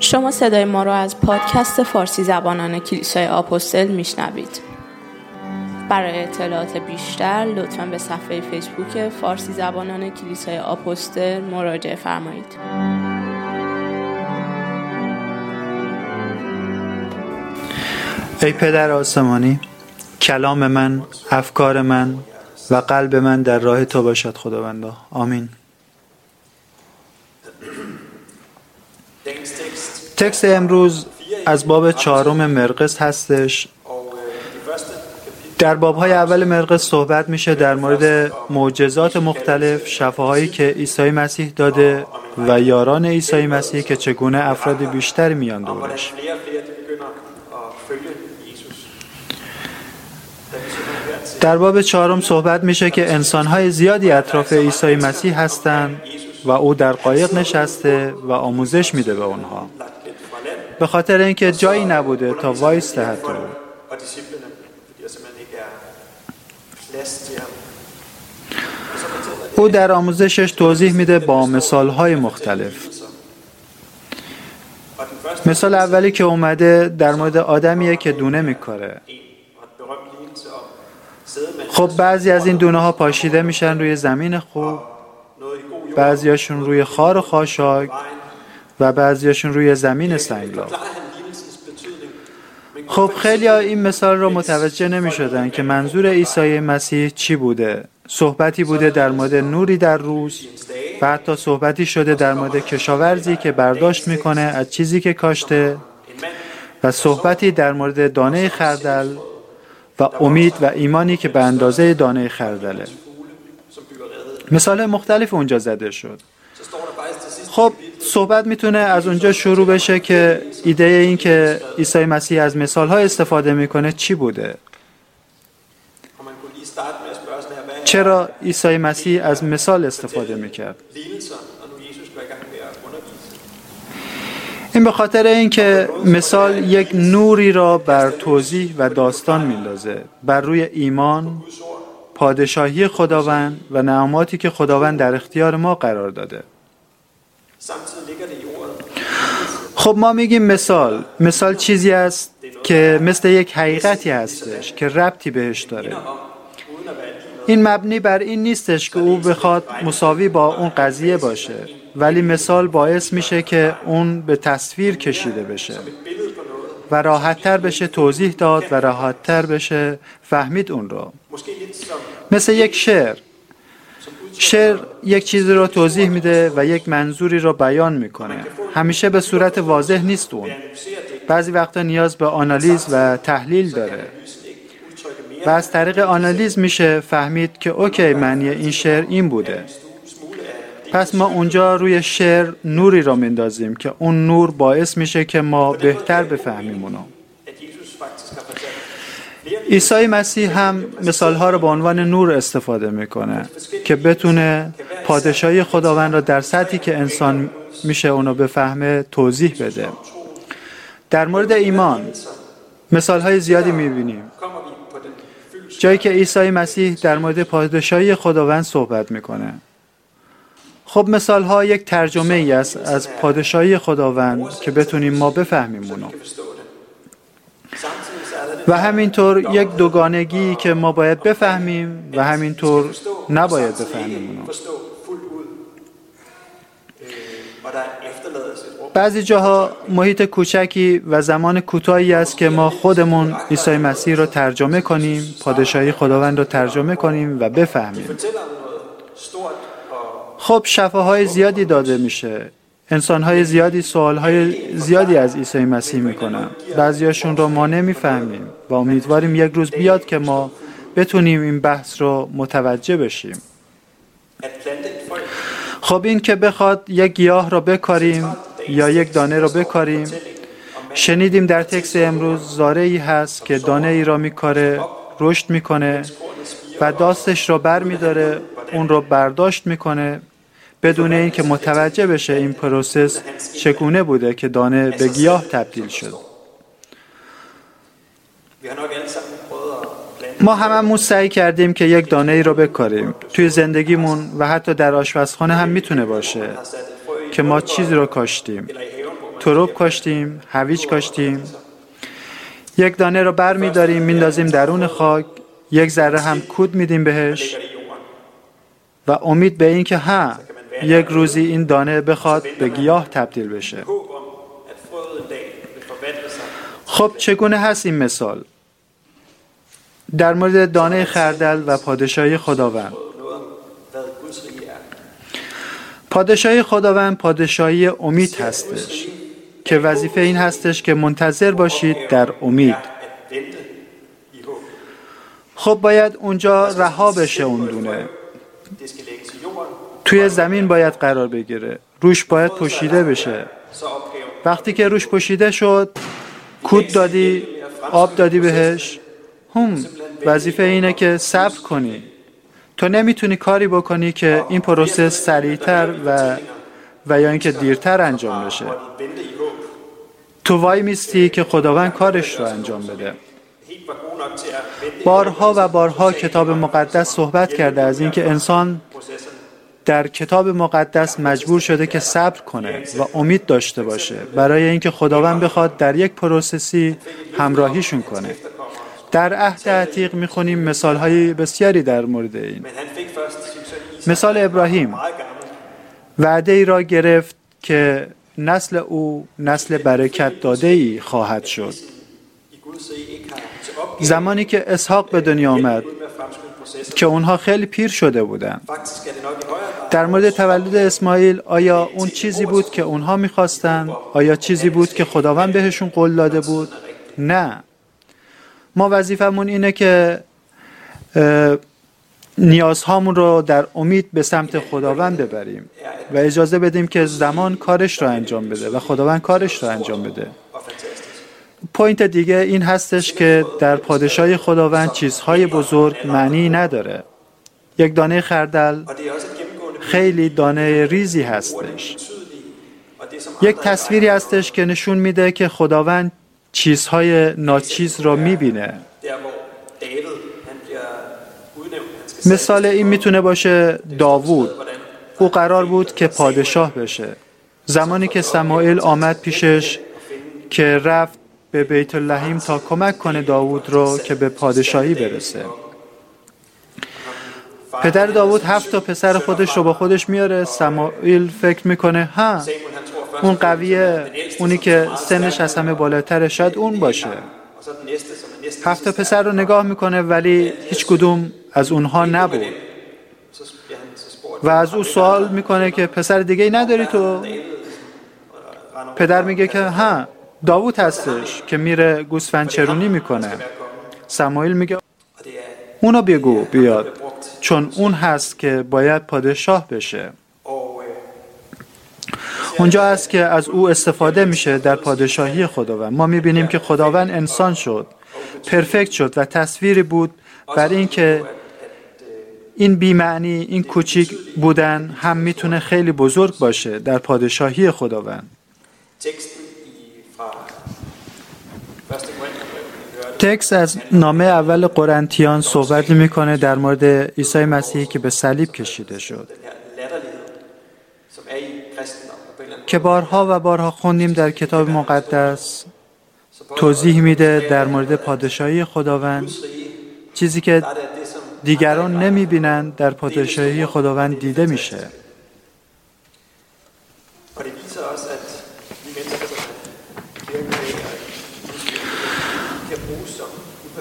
شما صدای ما را از پادکست فارسی زبانان کلیسای آپوستل میشنوید. برای اطلاعات بیشتر لطفا به صفحه فیسبوک فارسی زبانان کلیسای آپوستل مراجعه فرمایید. ای پدر آسمانی کلام من افکار من و قلب من در راه تو باشد خداوندا. آمین. تکست امروز از باب چهارم مرقس هستش. در بابهای اول مرقس صحبت میشه در مورد معجزات مختلف شفاهایی که عیسی مسیح داده و یاران عیسی مسیح که چگونه افراد بیشتری میان دورش. در باب چهارم صحبت میشه که انسانهای زیادی اطراف عیسی مسیح هستند و او در قایق نشسته و آموزش میده به اونها به خاطر اینکه جایی نبوده تا وایسته حتی. او در آموزشش توضیح میده با مثالهای مختلف. مثال اولی که اومده در مورد آدمیه که دونه میکاره. خب بعضی از این دونه ها پاشیده میشن روی زمین خوب بعضیاشون روی خار و خاشاک و بعضیاشون روی زمین سنگلاخ. خب خیلی این مثال رو متوجه نمی شدن که منظور عیسی مسیح چی بوده؟ صحبتی بوده در مورد نوری در روز و حتی صحبتی شده در مورد کشاورزی که برداشت می‌کنه از چیزی که کاشته و صحبتی در مورد دانه خردل و امید و ایمانی که به اندازه دانه خردله. مثال مختلف اونجا زده شد. خب صحبت می‌تونه از اونجا شروع بشه که ایده این که عیسی مسیح از مثال های استفاده می‌کنه چی بوده؟ چرا عیسی مسیح از مثال استفاده می‌کرد؟ این به خاطر اینکه مثال یک نوری را بر توضیح و داستان میندازه بر روی ایمان پادشاهی خداوند و نعماتی که خداوند در اختیار ما قرار داده. خب ما میگیم مثال. مثال چیزی است که مثل یک حقیقتی هستش که ربطی بهش داره. این مبنی بر این نیستش که او بخواد مساوی با اون قضیه باشه. ولی مثال باعث میشه که اون به تصویر کشیده بشه و راحتتر بشه توضیح داد و راحتتر بشه فهمید اون رو. مثل یک شعر. شعر یک چیزی رو توضیح میده و یک منظوری رو بیان می‌کنه. همیشه به صورت واضح نیست اون. بعضی وقتا نیاز به آنالیز و تحلیل داره. و از طریق آنالیز میشه فهمید که اوکی معنی این شعر این بوده. پس ما اونجا روی شعر نوری را مندازیم که اون نور باعث میشه که ما بهتر بفهمیم اونو. عیسی مسیح هم مثالها رو به عنوان نور استفاده می‌کنه که بتونه پادشاهی خداوند را در سطحی که انسان میشه اونو بفهمه توضیح بده. در مورد ایمان مثال های زیادی می‌بینیم. جایی که عیسی مسیح در مورد پادشاهی خداوند صحبت می‌کنه. خب مثال ها یک ترجمه ای است از پادشاهی خداوند که بتونیم ما بفهمیم اونو. و همینطور یک دوگانگی که ما باید بفهمیم و همینطور نباید بفهمیم اونو. بعضی جاها محیط کوچکی و زمان کوتاهی است که ما خودمون عیسی مسیح رو ترجمه کنیم پادشاهی خداوند رو ترجمه کنیم و بفهمیم. خب شفاهای زیادی داده میشه. انسانهای زیادی سوالهای زیادی از عیسی مسیح می‌کنن. بعضیاشون رو ما نمی‌فهمیم و امیدواریم یک روز بیاد که ما بتونیم این بحث رو متوجه بشیم. خب این که بخواد یک گیاه رو بکاریم یا یک دانه رو بکاریم شنیدیم در تکس امروز زارعی هست که دانه ای را میکاره رشد می‌کنه و داسش رو بر میداره اون رو برداشت می‌کنه بدون اینکه متوجه بشه این process چگونه بوده که دانه به گیاه تبدیل شد. ما هممون سعی کردیم که یک دانه ای رو بکاریم. توی زندگیمون و حتی در آشپزخانه هم می‌تونه باشه که ما چیزی رو کاشتیم. تروب کاشتیم هویج کاشتیم. یک دانه رو بر میداریم میندازیم درون خاک یک ذره هم کود میدیم بهش و امید به این که ها یک روزی این دانه بخواد به گیاه تبدیل بشه. خب چگونه هست این مثال؟ در مورد دانه خردل و پادشاهی خداوند. پادشاهی خداوند پادشاهی امید هستش که وظیفه این هستش که منتظر باشید در امید. خب باید اونجا رها بشه اون دونه. توی زمین باید قرار بگیره. روش باید پوشیده بشه. وقتی که روش پوشیده شد کود دادی آب دادی بهش. هم وظیفه اینه که صبر کنی. تو نمی‌تونی کاری بکنی که این پروسه سریعتر و و یا اینکه دیرتر انجام بشه. تو وای میستی که خداوند کارش رو انجام بده. بارها و بارها کتاب مقدس صحبت کرده از اینکه انسان در کتاب مقدس مجبور شده که صبر کنه و امید داشته باشه برای اینکه خداوند بخواد در یک پروسسی همراهیشون کنه. در عهد عتیق می‌خونیم مثال های بسیاری در مورد این. مثال ابراهیم. وعده ای را گرفت که نسل او نسل برکت داده ای خواهد شد. زمانی که اسحاق به دنیا آمد که اونها خیلی پیر شده بودند. در مورد تولد اسماعیل آیا اون چیزی بود که اونها می‌خواستند؟ آیا چیزی بود که خداوند بهشون قول داده بود؟ نه. ما وظیفمون اینه که نیازهامون رو در امید به سمت خداوند ببریم و اجازه بدیم که زمان کارش رو انجام بده و خداوند کارش رو انجام بده. پوینت دیگه این هستش که در پادشاهی خداوند چیزهای بزرگ معنی نداره. یک دانه خردل خیلی دانه ریزی هستش. یک تصویری هستش که نشون میده که خداوند چیزهای ناچیز را می‌بینه. مثال این می‌تونه باشه داوود. او قرار بود که پادشاه بشه. زمانی که سمایل آمد پیشش که رفت به بیت اللحیم تا کمک کنه داوود رو که به پادشاهی برسه. پدر داوود هفت تا پسر خودش رو با خودش میاره. سمایل فکر می‌کنه ها اون قویه اونی که سنش از همه بالاتره شاید اون باشه. هفت پسر رو نگاه می‌کنه ولی هیچ کدوم از اونها نبود. و از او سوال می‌کنه که پسر دیگه نداری تو؟ پدر میگه که ها داوود هستش که میره گوسفند چرونی می‌کنه. سمایل میگه اونو بگو بیاد. چون اون هست که باید پادشاه بشه. اونجا است که از او استفاده میشه در پادشاهی خداوند ما می‌بینیم که خداوند انسان شد پرفکت شد و تصویری بود بر اینکه این بیمعنی این کوچیک بودن هم می‌تونه خیلی بزرگ باشه در پادشاهی خداوند. تکس از نامه اول قرنتیان صحبت می‌کنه در مورد عیسی مسیحی که به صلیب کشیده شد. که بارها و بارها خوندیم در کتاب مقدس توضیح میده در مورد پادشاهی خداوند چیزی که دیگران نمی بینند در پادشاهی خداوند دیده میشه.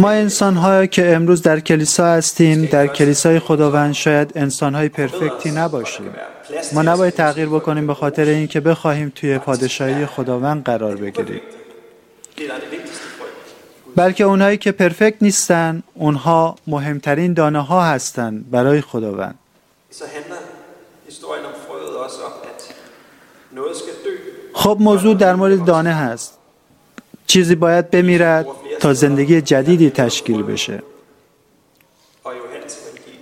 ما انسان های که امروز در کلیسا هستیم در کلیسای خداوند شاید انسان های پرفکتی نباشیم. ما نباید تغییر بکنیم به خاطر اینکه بخواهیم توی پادشاهی خداوند قرار بگیریم. بلکه اونهایی که پرفکت نیستن اونها مهمترین دانه ها هستند برای خداوند. خب موضوع در مورد دانه هست. چیزی باید بمیرد. تا زندگی جدیدی تشکیل بشه.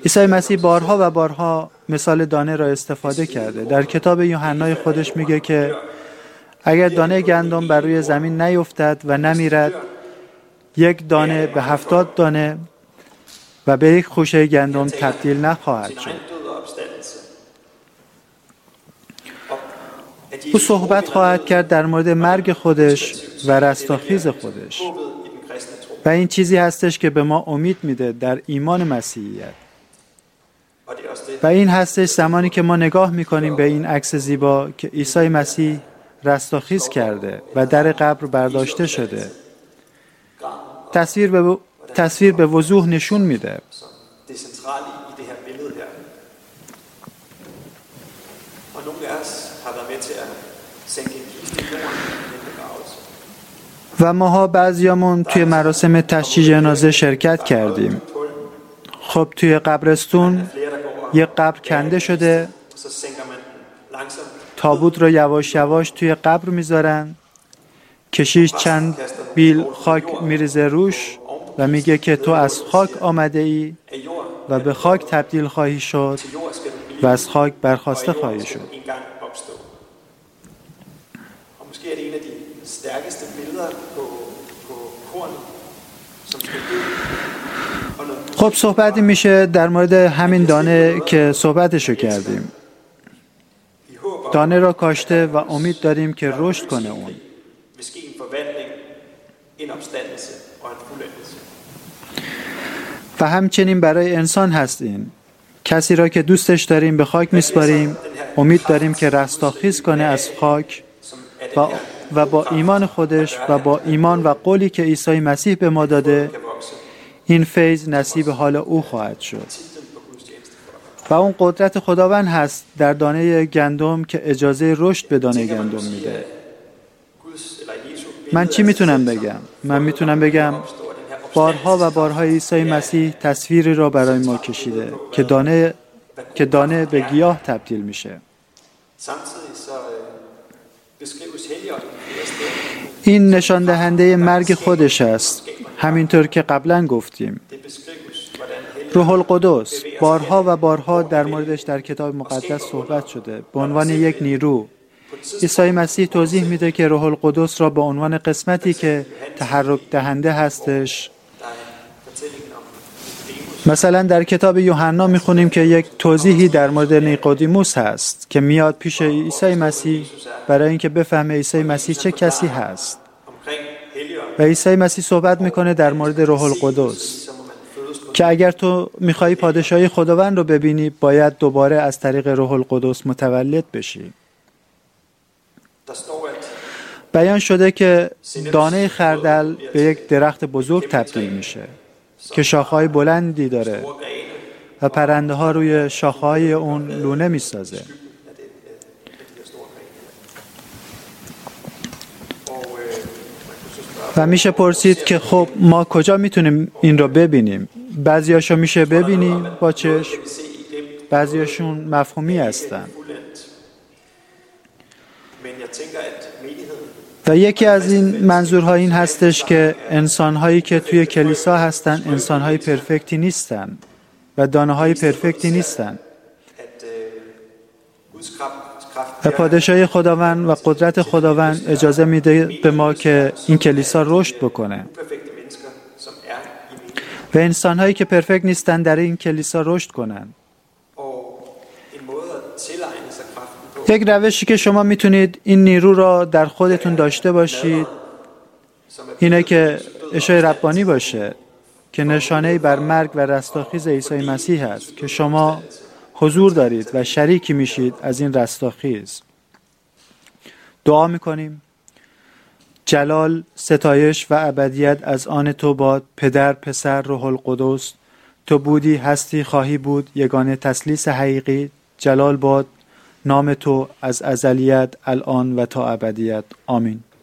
عیسی مسیح بارها و بارها مثال دانه را استفاده کرده. در کتاب یوحنای خودش میگه که اگر دانه گندم بر روی زمین نیفتد و نمیرد یک دانه به هفتاد دانه و به یک خوشه گندم تبدیل نخواهد شد. او صحبت خواهد کرد در مورد مرگ خودش و رستاخیز خودش. این چیزی هستش که به ما امید میده در ایمان مسیحیت. و این هستش زمانی که ما نگاه می‌کنیم به این عکس زیبا که عیسی مسیح رستاخیز کرده و در قبر برداشته شده. تصویر به, تصویر به وضوح نشون میده. و ماها بعضیامون توی مراسم تشییع جنازه شرکت کردیم. خب توی قبرستون یه قبر کنده شده. تابوت رو یواش یواش توی قبر می‌ذارن. کشیش چند بیل خاک میریزه روش و میگه که تو از خاک آمده ای و به خاک تبدیل خواهی شد و از خاک برخواسته خواهی شد. خب صحبتی میشه در مورد همین دانه که صحبتشو کردیم. دانه را کاشته و امید داریم که رشد کنه اون. و همچنین برای انسان هستیم کسی را که دوستش داریم به خاک میسپاریم. امید داریم که رستاخیز کنه از خاک و, و با ایمان خودش و با ایمان و قولی که عیسی مسیح به ما داده این فیض نصیب حال او خواهد شد. و اون قدرت خداوند هست در دانه گندم که اجازه رشد به دانه گندم میده. من چی می‌تونم بگم؟ من می‌تونم بگم بارها و بارها عیسی مسیح تصویری را برای ما کشیده که دانه که دانه به گیاه تبدیل میشه. این نشان دهنده مرگ خودش است. همینطور که قبلا گفتیم. روح القدس بارها و بارها در موردش در کتاب مقدس صحبت شده. به عنوان یک نیرو. عیسی مسیح توضیح میده که روح القدس را به عنوان قسمتی که تحرک دهنده هستش مثلا در کتاب یوحنا می‌خونیم که یک توضیحی در مورد نیقودیموس هست که میاد پیش عیسی مسیح برای اینکه بفهمه عیسی مسیح چه کسی هست. و عیسی مسیح صحبت می‌کنه در مورد روح القدس که اگر تو می‌خوای پادشاهی خداوند رو ببینی باید دوباره از طریق روح القدس متولد بشی. بیان شده که دانه خردل به یک درخت بزرگ تبدیل میشه. که شاخهای بلندی داره و پرنده ها روی شاخهای اون لونه می‌سازه. و میشه پرسید که خب ما کجا می‌تونیم این رو ببینیم؟ بعضیاشو میشه ببینیم با چشم. بعضیاشون مفهومی هستن. و یکی از این منظورها این هستش که انسانهایی که توی کلیسا هستن انسانهای پرفکتی نیستن و دانه های پرفکتی نیستن. و پادشاهی خداوند و قدرت خداوند اجازه میده به ما که این کلیسا رشد بکنه. و انسان هایی که پرفکت نیستن در این کلیسا رشد کنن. یک روشی که شما می‌تونید این نیرو را در خودتون داشته باشید. اینه که اشای ربانی باشه که نشانه بر مرگ و رستاخیز عیسی مسیح است که شما حضور دارید و شریکی میشید از این رستاخیز. دعا می‌کنیم. جلال ستایش و ابدیت از آن تو باد پدر پسر روح القدس. تو بودی هستی خواهی بود یگانه تسلیس حقیقی. جلال باد. نام تو از ازلیت الان و تا ابدیت. آمین.